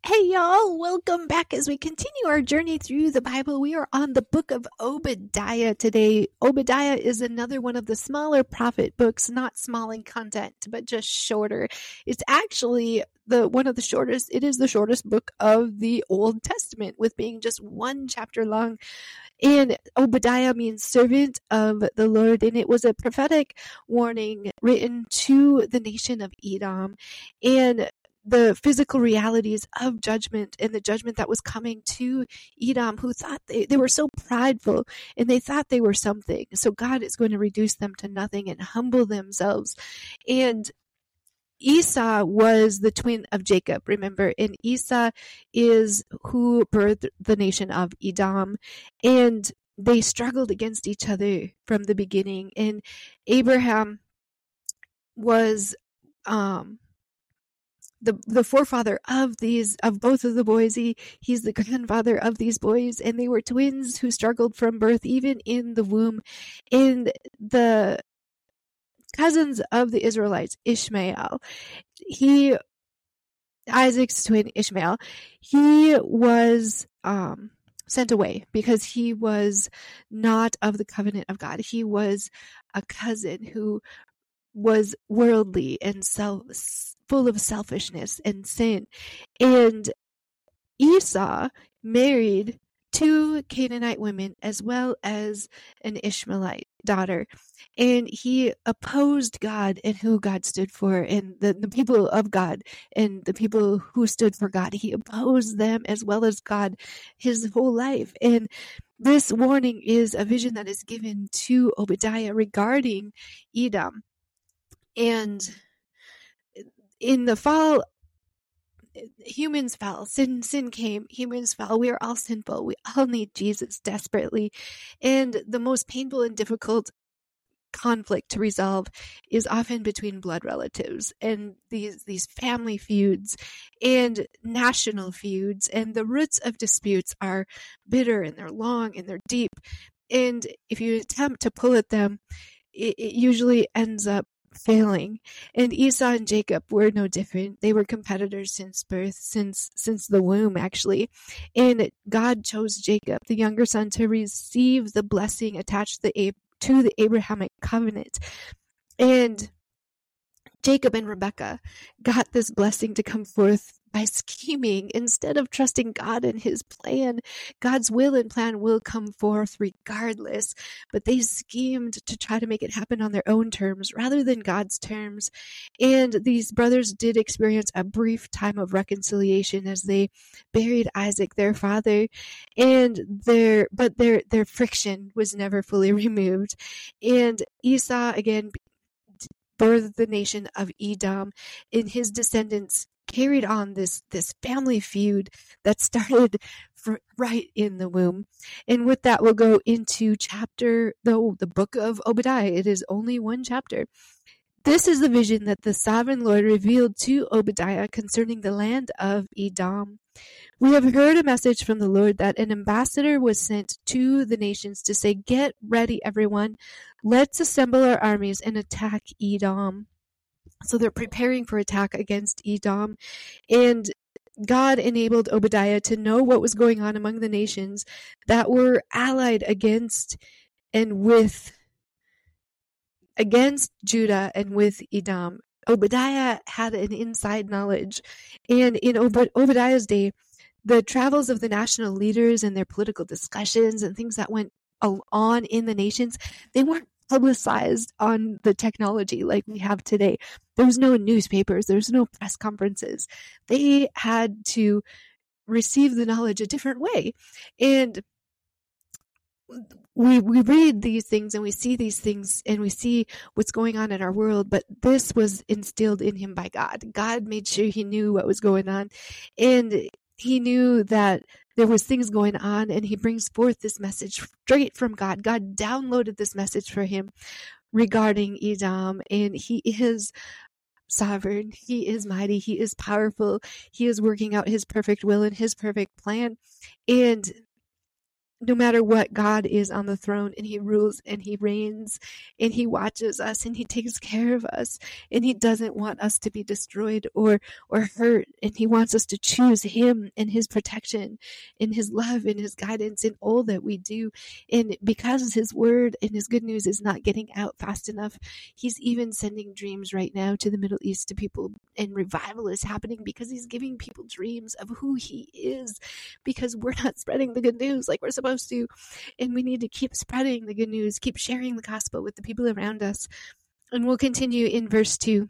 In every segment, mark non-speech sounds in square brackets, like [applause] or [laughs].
Hey y'all, welcome back as we continue our journey through the Bible. We are on the book of Obadiah today. Obadiah is another one of the smaller prophet books, not small in content, but just shorter. It's actually the one of the shortest, it is the shortest book of the Old Testament with being just one chapter long. And Obadiah means servant of the Lord, and it was a prophetic warning written to the nation of Edom. And the physical realities of judgment and the judgment that was coming to Edom, who thought they, they were so prideful and they thought they were something. So God is going to reduce them to nothing and humble themselves. And Esau was the twin of Jacob, remember, and Esau is who birthed the nation of Edom. And they struggled against each other from the beginning. And Abraham was um the the forefather of these of both of the boys. He he's the grandfather of these boys, and they were twins who struggled from birth, even in the womb. And the cousins of the Israelites, Ishmael, he Isaac's twin Ishmael, he was um sent away because he was not of the covenant of God. He was a cousin who was worldly and self full of selfishness and sin. And Esau married two Canaanite women as well as an Ishmaelite daughter. And he opposed God and who God stood for and the, the people of God and the people who stood for God. He opposed them as well as God his whole life. And this warning is a vision that is given to Obadiah regarding Edom. And in the fall, humans fell. Sin, sin came. Humans fell. We are all sinful. We all need Jesus desperately. And the most painful and difficult conflict to resolve is often between blood relatives and these these family feuds and national feuds and the roots of disputes are bitter and they're long and they're deep and if you attempt to pull at them it, it usually ends up failing. And Esau and Jacob were no different. They were competitors since birth, since since the womb actually. And God chose Jacob, the younger son, to receive the blessing attached to the to the Abrahamic covenant. And Jacob and Rebekah got this blessing to come forth by scheming instead of trusting God and his plan. God's will and plan will come forth regardless, but they schemed to try to make it happen on their own terms rather than God's terms. And these brothers did experience a brief time of reconciliation as they buried Isaac, their father, and their but their their friction was never fully [laughs] removed. And Esau again birthed the nation of Edom, and his descendants carried on this this family feud that [laughs] started right in the womb. And with that, we'll go into chapter the the book of Obadiah. It is only one chapter. This is the vision that the sovereign Lord revealed to Obadiah concerning the land of Edom. We have heard a message from the Lord that an ambassador was sent to the nations to say, Get ready, everyone. Let's assemble our armies and attack Edom. So they're preparing for attack against Edom. And God enabled Obadiah to know what was going on among the nations that were allied against and with against Judah and with Edom. Obadiah had an inside knowledge. And in Ob- Obadiah's day, the travels of the national leaders and their political discussions and things that went on in the nations, they weren't publicized on the technology like we have today. There was no newspapers, there was no press conferences. They had to receive the knowledge a different way. And we we read these things and we see these things and we see what's going on in our world but this was instilled in him by God. God made sure he knew what was going on and he knew that there was things going on and he brings forth this message straight from God. God downloaded this message for him regarding Edom and he is sovereign. He is mighty. He is powerful. He is working out his perfect will and his perfect plan. And no matter what, God is on the throne and He rules and He reigns and He watches us and He takes care of us and He doesn't want us to be destroyed or or hurt and He wants us to choose Him and His protection and His love and His guidance in all that we do. And because His word and His good news is not getting out fast enough, He's even sending dreams right now to the Middle East to people and revival is happening because He's giving people dreams of who He is because we're not spreading the good news like we're supposed supposed to. And we need to keep spreading the good news, keep sharing the gospel with the people around us. And we'll continue in verse 2.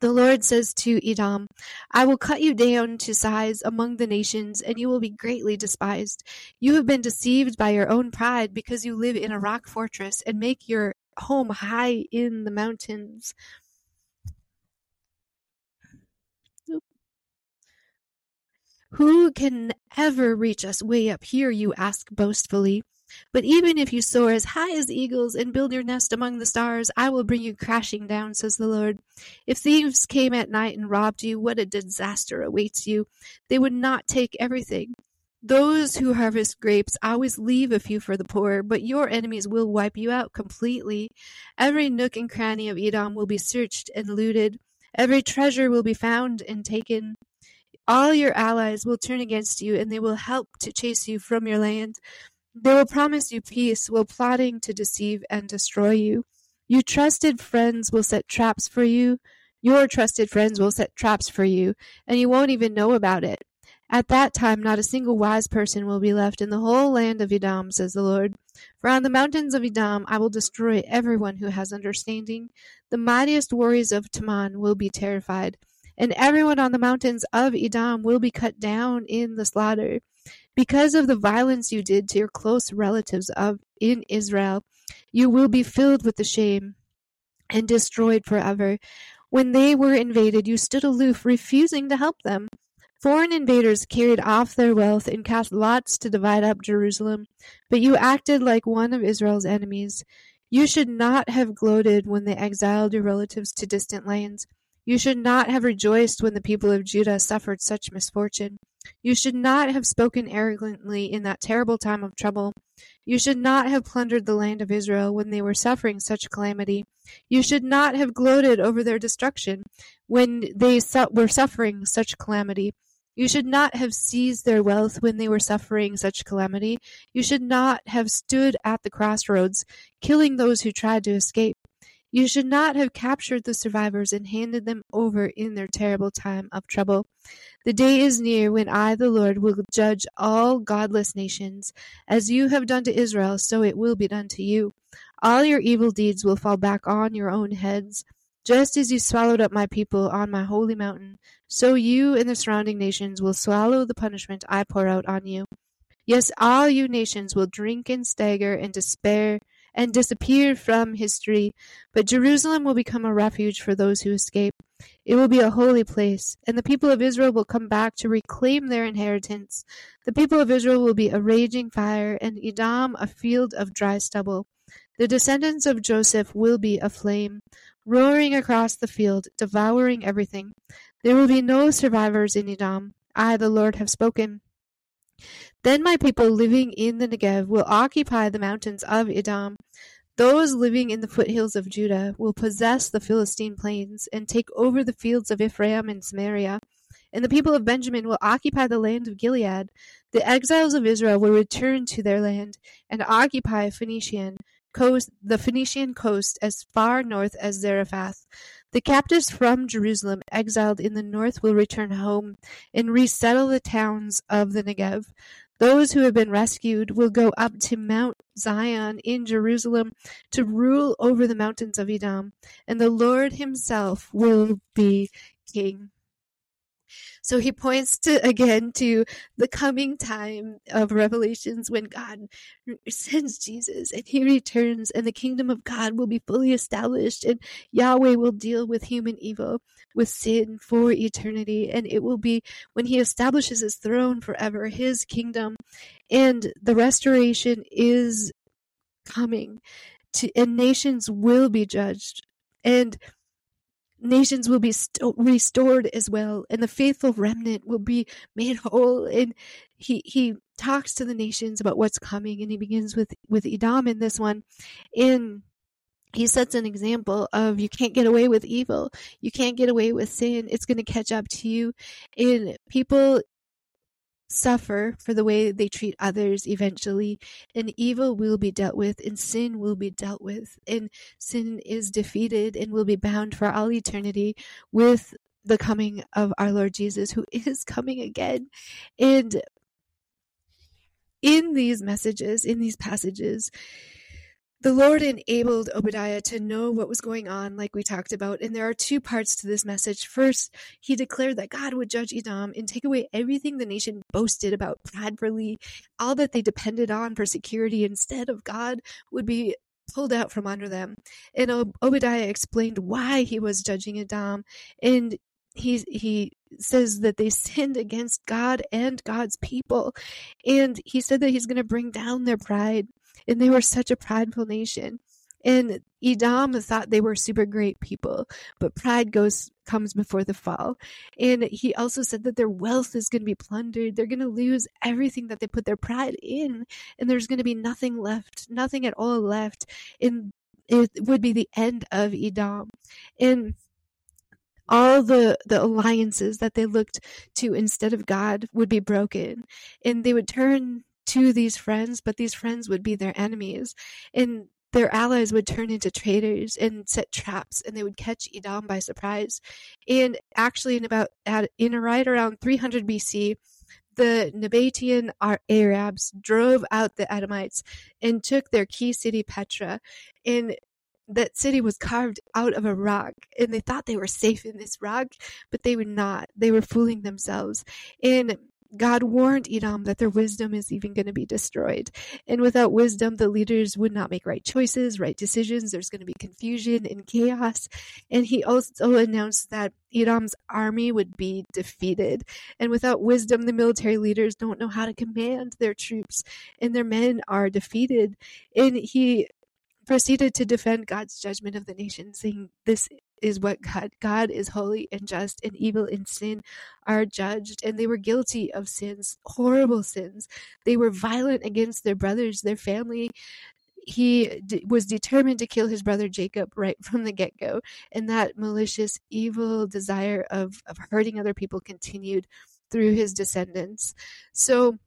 The Lord says to Edom, I will cut you down to size among the nations, and you will be greatly despised. You have been deceived by your own pride because you live in a rock fortress and make your home high in the mountains. Who can ever reach us way up here, you ask boastfully. But even if you soar as high as eagles and build your nest among the stars, I will bring you crashing down, says the Lord. If thieves came at night and robbed you, what a disaster awaits you. They would not take everything. Those who harvest grapes always leave a few for the poor, but your enemies will wipe you out completely. Every nook and cranny of Edom will be searched and looted. Every treasure will be found and taken. All your allies will turn against you, and they will help to chase you from your land. They will promise you peace while plotting to deceive and destroy you. Your trusted friends will set traps for you. Your trusted friends will set traps for you, and you won't even know about it. At that time, not a single wise person will be left in the whole land of Edom, says the Lord. For on the mountains of Edom I will destroy everyone who has understanding. The mightiest warriors of Teman will be terrified and everyone on the mountains of Edom will be cut down in the slaughter. Because of the violence you did to your close relatives of in Israel, you will be filled with the shame and destroyed forever. When they were invaded, you stood aloof, refusing to help them. Foreign invaders carried off their wealth and cast lots to divide up Jerusalem, but you acted like one of Israel's enemies. You should not have gloated when they exiled your relatives to distant lands. You should not have rejoiced when the people of Judah suffered such misfortune. You should not have spoken arrogantly in that terrible time of trouble. You should not have plundered the land of Israel when they were suffering such calamity. You should not have gloated over their destruction when they su- were suffering such calamity. You should not have seized their wealth when they were suffering such calamity. You should not have stood at the crossroads, killing those who tried to escape. You should not have captured the survivors and handed them over in their terrible time of trouble. The day is near when I, the Lord, will judge all godless nations. As you have done to Israel, so it will be done to you. All your evil deeds will fall back on your own heads. Just as you swallowed up my people on my holy mountain, so you and the surrounding nations will swallow the punishment I pour out on you. Yes, all you nations will drink and stagger and despair and disappear from history, but Jerusalem will become a refuge for those who escape. It will be a holy place, and the people of Israel will come back to reclaim their inheritance. The people of Israel will be a raging fire, and Edom a field of dry stubble. The descendants of Joseph will be a flame, roaring across the field, devouring everything. There will be no survivors in Edom. I, the Lord, have spoken. Then my people living in the Negev will occupy the mountains of Edom. Those living in the foothills of Judah will possess the Philistine plains and take over the fields of Ephraim and Samaria. And the people of Benjamin will occupy the land of Gilead. The exiles of Israel will return to their land and occupy Phoenician coast, the Phoenician coast as far north as Zarephath. The captives from Jerusalem exiled in the north will return home and resettle the towns of the Negev. Those who have been rescued will go up to Mount Zion in Jerusalem to rule over the mountains of Edom, and the Lord himself will be king. So he points to again to the coming time of Revelations when God sends Jesus and he returns and the kingdom of God will be fully established and Yahweh will deal with human evil, with sin for eternity. And it will be when he establishes his throne forever, his kingdom. And the restoration is coming to, and nations will be judged. And nations will be st- restored as well and the faithful remnant will be made whole. And he he talks to the nations about what's coming and he begins with with Edom in this one. In he sets an example of you can't get away with evil. You can't get away with sin. It's going to catch up to you. And people suffer for the way they treat others eventually, and evil will be dealt with, and sin will be dealt with, and sin is defeated and will be bound for all eternity with the coming of our Lord Jesus, who [laughs] is coming again. And in these messages, in these passages, the Lord enabled Obadiah to know what was going on, like we talked about. And there are two parts to this message. First, he declared that God would judge Edom and take away everything the nation boasted about pridefully, all that they depended on for security instead of God would be pulled out from under them. And Obadiah explained why he was judging Edom. And he he says that they sinned against God and God's people. And he said that he's going to bring down their pride and they were such a prideful nation. And Edom thought they were super great people, but pride goes comes before the fall. And he also said that their wealth is going to be plundered. They're going to lose everything that they put their pride in, and there's going to be nothing left, nothing at all left. And it would be the end of Edom. And all the the alliances that they looked to instead of God would be broken, and they would turn to these friends, but these friends would be their enemies. And their allies would turn into traitors and set traps and they would catch Edom by surprise. And actually in about at, in right around 300 BC, the Nabatean Arabs drove out the Edomites and took their key city Petra. And that city was carved out of a rock and they thought they were safe in this rock, but they were not. They were fooling themselves. And God warned Edom that their wisdom is even going to be destroyed. And without wisdom, the leaders would not make right choices, right decisions. There's going to be confusion and chaos. And he also announced that Edom's army would be defeated. And without wisdom, the military leaders don't know how to command their troops, and their men are defeated. And he proceeded to defend God's judgment of the nation, saying, This is what God God is holy and just and evil and sin are judged and they were guilty of sins horrible sins they were violent against their brothers their family he d- was determined to kill his brother Jacob right [laughs] from the get go, and that malicious, evil desire of, of hurting other people continued through his descendants. So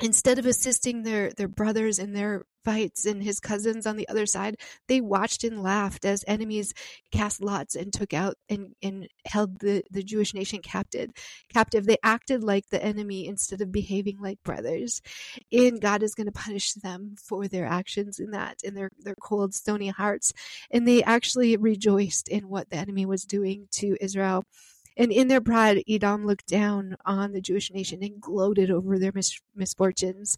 instead of assisting their, their brothers in their fights and his cousins on the other side, they watched and laughed as enemies cast lots and took out and, and held the, the Jewish nation captive. Captive. They acted like the enemy instead of behaving like brothers. And God is going to punish them for their actions in that, in their, their cold, stony hearts. And they actually rejoiced in what the enemy was doing to Israel. And in their pride, Edom looked down on the Jewish nation and gloated over their mis- misfortunes.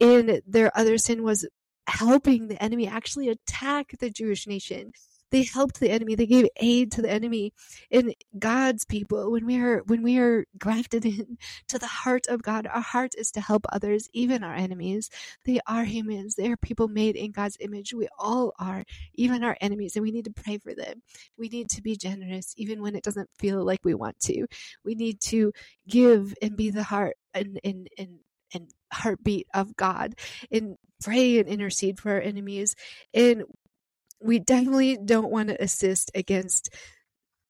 And their other sin was helping the enemy actually attack the Jewish nation. They helped the enemy. They gave aid to the enemy. And God's people, when we are when we are grafted [laughs] in to the heart of God, our heart is to help others, even our enemies. They are humans. They are people made in God's image. We all are, even our enemies, and we need to pray for them. We need to be generous, even when it doesn't feel like we want to. We need to give and be the heart and and and and heartbeat of God and pray and intercede for our enemies. And we definitely don't want to assist against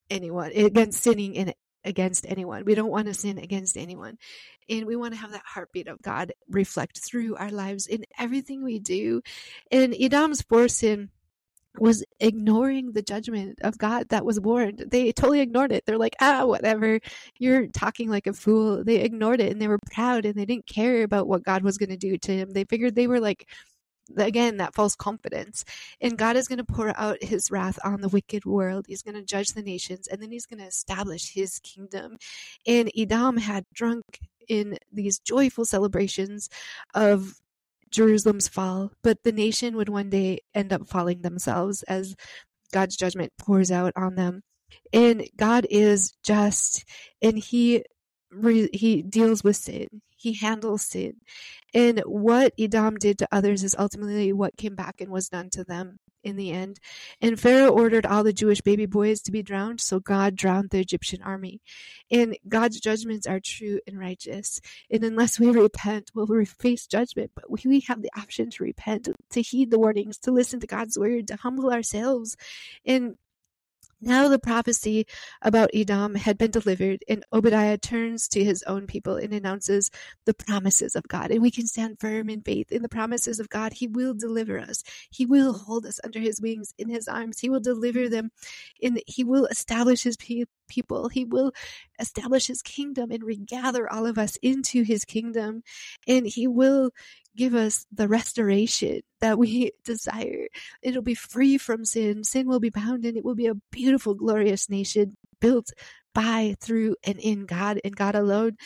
anyone, against sinning in against anyone. We don't want to sin against anyone. And we want to have that heartbeat of God reflect through our lives in everything we do. And Edom's fourth sin was ignoring the judgment of God that was warned. They totally ignored it. They're like, ah, whatever. You're talking like a fool. They ignored it and they were proud and they didn't care about what God was going to do to him. They figured they were like, again, that false confidence. And God is going to pour out his wrath on the wicked world. He's going to judge the nations and then he's going to establish his kingdom. And Edom had drunk in these joyful celebrations of Jerusalem's fall, but the nation would one day end up falling themselves as God's judgment pours out on them. And God is just, and He he deals with sin. He handles sin. And what Edom did to others is ultimately what came back and was done to them in the end. And Pharaoh ordered all the Jewish baby boys to be drowned, so God drowned the Egyptian army. And God's judgments are true and righteous. And unless we repent, we'll face judgment. But we have the option to repent, to heed the warnings, to listen to God's word, to humble ourselves. And now the prophecy about Edom had been delivered, and Obadiah turns to his own people and announces the promises of God. And we can stand firm in faith in the promises of God. He will deliver us. He will hold us under his wings, in his arms. He will deliver them, and he will establish his people. He will establish his kingdom and regather all of us into his kingdom. And he will give us the restoration that we [laughs] desire. It'll be free from sin. Sin will be bound and it will be a beautiful, glorious nation built by, through, and in God and God alone.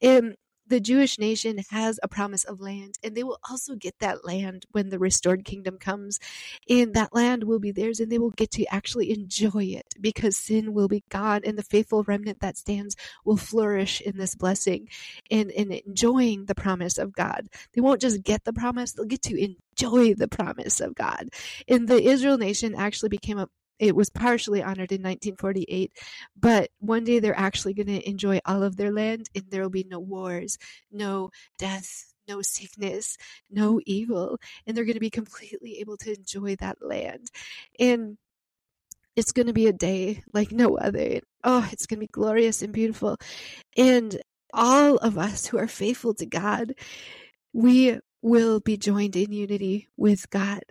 And the Jewish nation has a promise of land, and they will also get that land when the restored kingdom comes. And that land will be theirs, and they will get to actually enjoy it because sin will be gone, and the faithful remnant that stands will flourish in this blessing and in enjoying the promise of God. They won't just get the promise, they'll get to enjoy the promise of God. And the Israel nation actually became a it was partially honored in 1948, but one day they're actually going to enjoy all of their land and there will be no wars, no death, no sickness, no evil, and they're going to be completely able to enjoy that land. And it's going to be a day like no other. Oh, it's going to be glorious and beautiful. And all of us who are faithful to God, we will be joined in unity with God.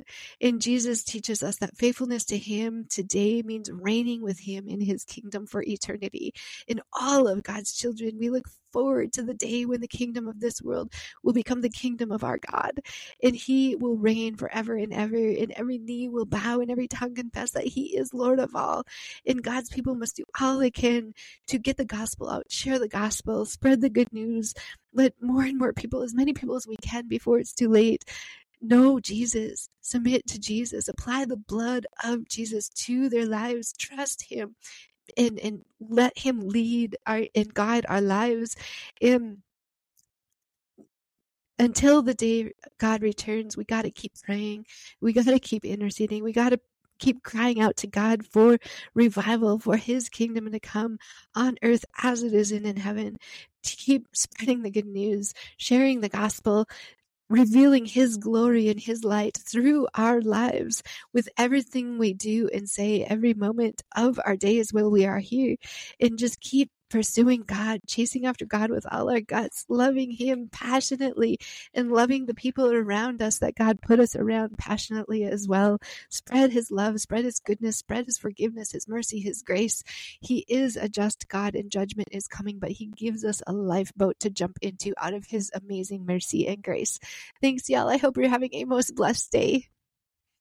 And Jesus teaches us that faithfulness to Him today means reigning with Him in His kingdom for eternity. In all of God's children, we look forward to the day when the kingdom of this world will become the kingdom of our God. And He will reign forever and ever, and every knee will bow and every tongue confess that He is Lord of all. And God's people must do all they can to get the gospel out, share the gospel, spread the good news let more and more people, as many people as we can before it's too late, know Jesus, submit to Jesus, apply the blood of Jesus to their lives, trust Him, and and let Him lead our and guide our lives. And until the day God returns, we got to keep praying. We got to keep interceding. We got to keep crying out to God for revival, for His kingdom to come on earth as it is in, in heaven, to keep spreading the good news, sharing the gospel, revealing His glory and His light through our lives with everything we do and say every moment of our days while we are here, and just keep pursuing God, chasing after God with all our guts, loving Him passionately, and loving the people around us that God put us around passionately as well. Spread His love, spread His goodness, spread His forgiveness, His mercy, His grace. He is a just God, and judgment is coming, but He gives us a lifeboat to jump into out of His amazing mercy and grace. Thanks, y'all. I hope you're having a most blessed day.